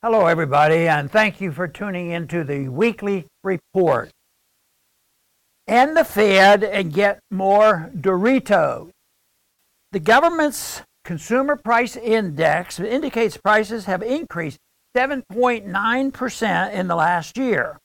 Hello, everybody, and thank you for tuning into the weekly report. And the Fed and get more Doritos. The government's consumer price index indicates prices have increased 7.9% in the last year.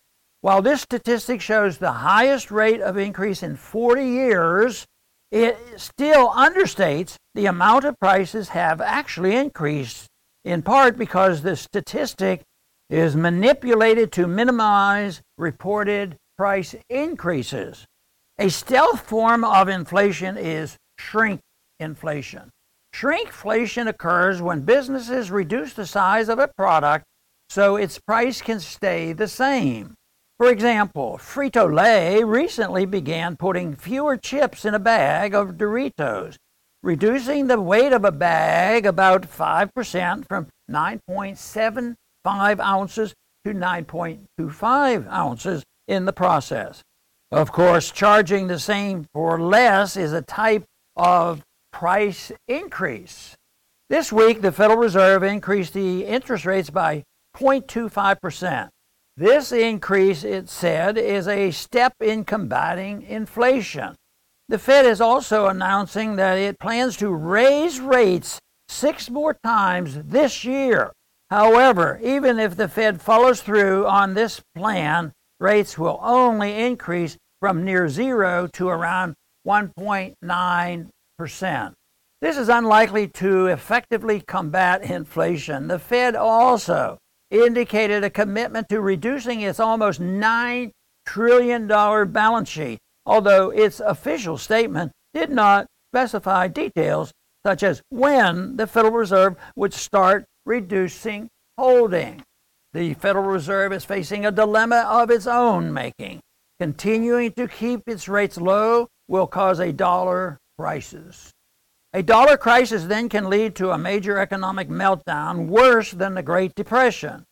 While this statistic shows the highest rate of increase in 40 years, it still understates the amount of prices have actually increased in part because the statistic is manipulated to minimize reported price increases. A stealth form of inflation is shrink inflation. Shrinkflation occurs when businesses reduce the size of a product so its price can stay the same. For example, Frito Lay recently began putting fewer chips in a bag of Doritos reducing the weight of a bag about 5% from 9.75 ounces to 9.25 ounces in the process. Of course, charging the same for less is a type of price increase. This week, the Federal Reserve increased the interest rates by 0.25%. This increase, it said, is a step in combating inflation. The Fed is also announcing that it plans to raise rates six more times this year. However, even if the Fed follows through on this plan, rates will only increase from near zero to around 1.9%. This is unlikely to effectively combat inflation. The Fed also indicated a commitment to reducing its almost $9 trillion balance sheet although its official statement did not specify details such as when the Federal Reserve would start reducing holding. The Federal Reserve is facing a dilemma of its own making. Continuing to keep its rates low will cause a dollar crisis. A dollar crisis then can lead to a major economic meltdown worse than the Great Depression.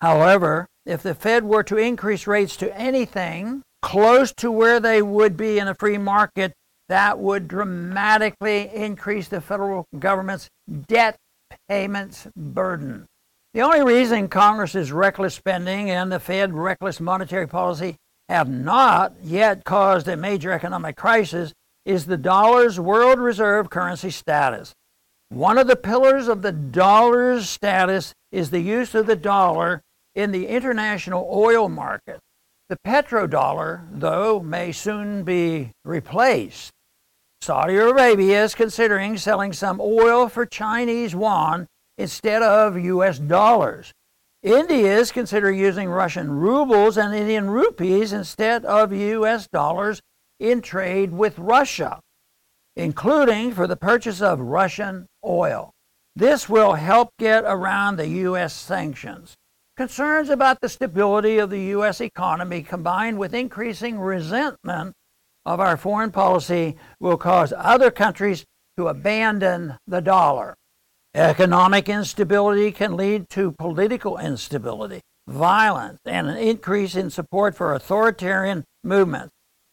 However, if the Fed were to increase rates to anything close to where they would be in a free market, that would dramatically increase the federal government's debt payments burden. The only reason Congress's reckless spending and the Fed reckless monetary policy have not yet caused a major economic crisis is the dollar's world reserve currency status. One of the pillars of the dollar's status is the use of the dollar in the international oil market. The petrodollar, though, may soon be replaced. Saudi Arabia is considering selling some oil for Chinese yuan instead of US dollars. India is considering using Russian rubles and Indian rupees instead of US dollars in trade with Russia, including for the purchase of Russian oil. This will help get around the US sanctions. Concerns about the stability of the U.S. economy combined with increasing resentment of our foreign policy will cause other countries to abandon the dollar. Economic instability can lead to political instability, violence, and an increase in support for authoritarian movements,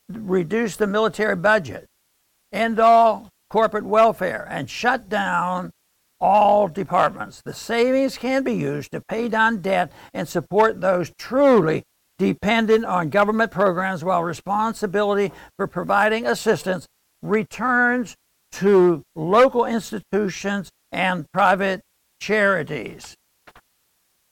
reduce the military budget, end all corporate welfare, and shut down all departments. The savings can be used to pay down debt and support those truly dependent on government programs while responsibility for providing assistance returns to local institutions and private charities.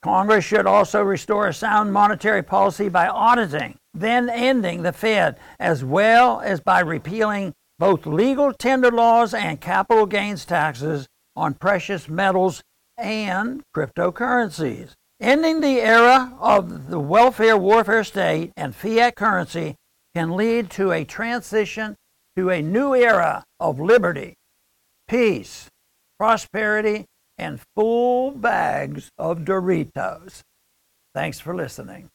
Congress should also restore a sound monetary policy by auditing, then ending the Fed, as well as by repealing both legal tender laws and capital gains taxes on precious metals and cryptocurrencies. Ending the era of the welfare warfare state and fiat currency can lead to a transition to a new era of liberty, peace, prosperity, and full bags of Doritos. Thanks for listening.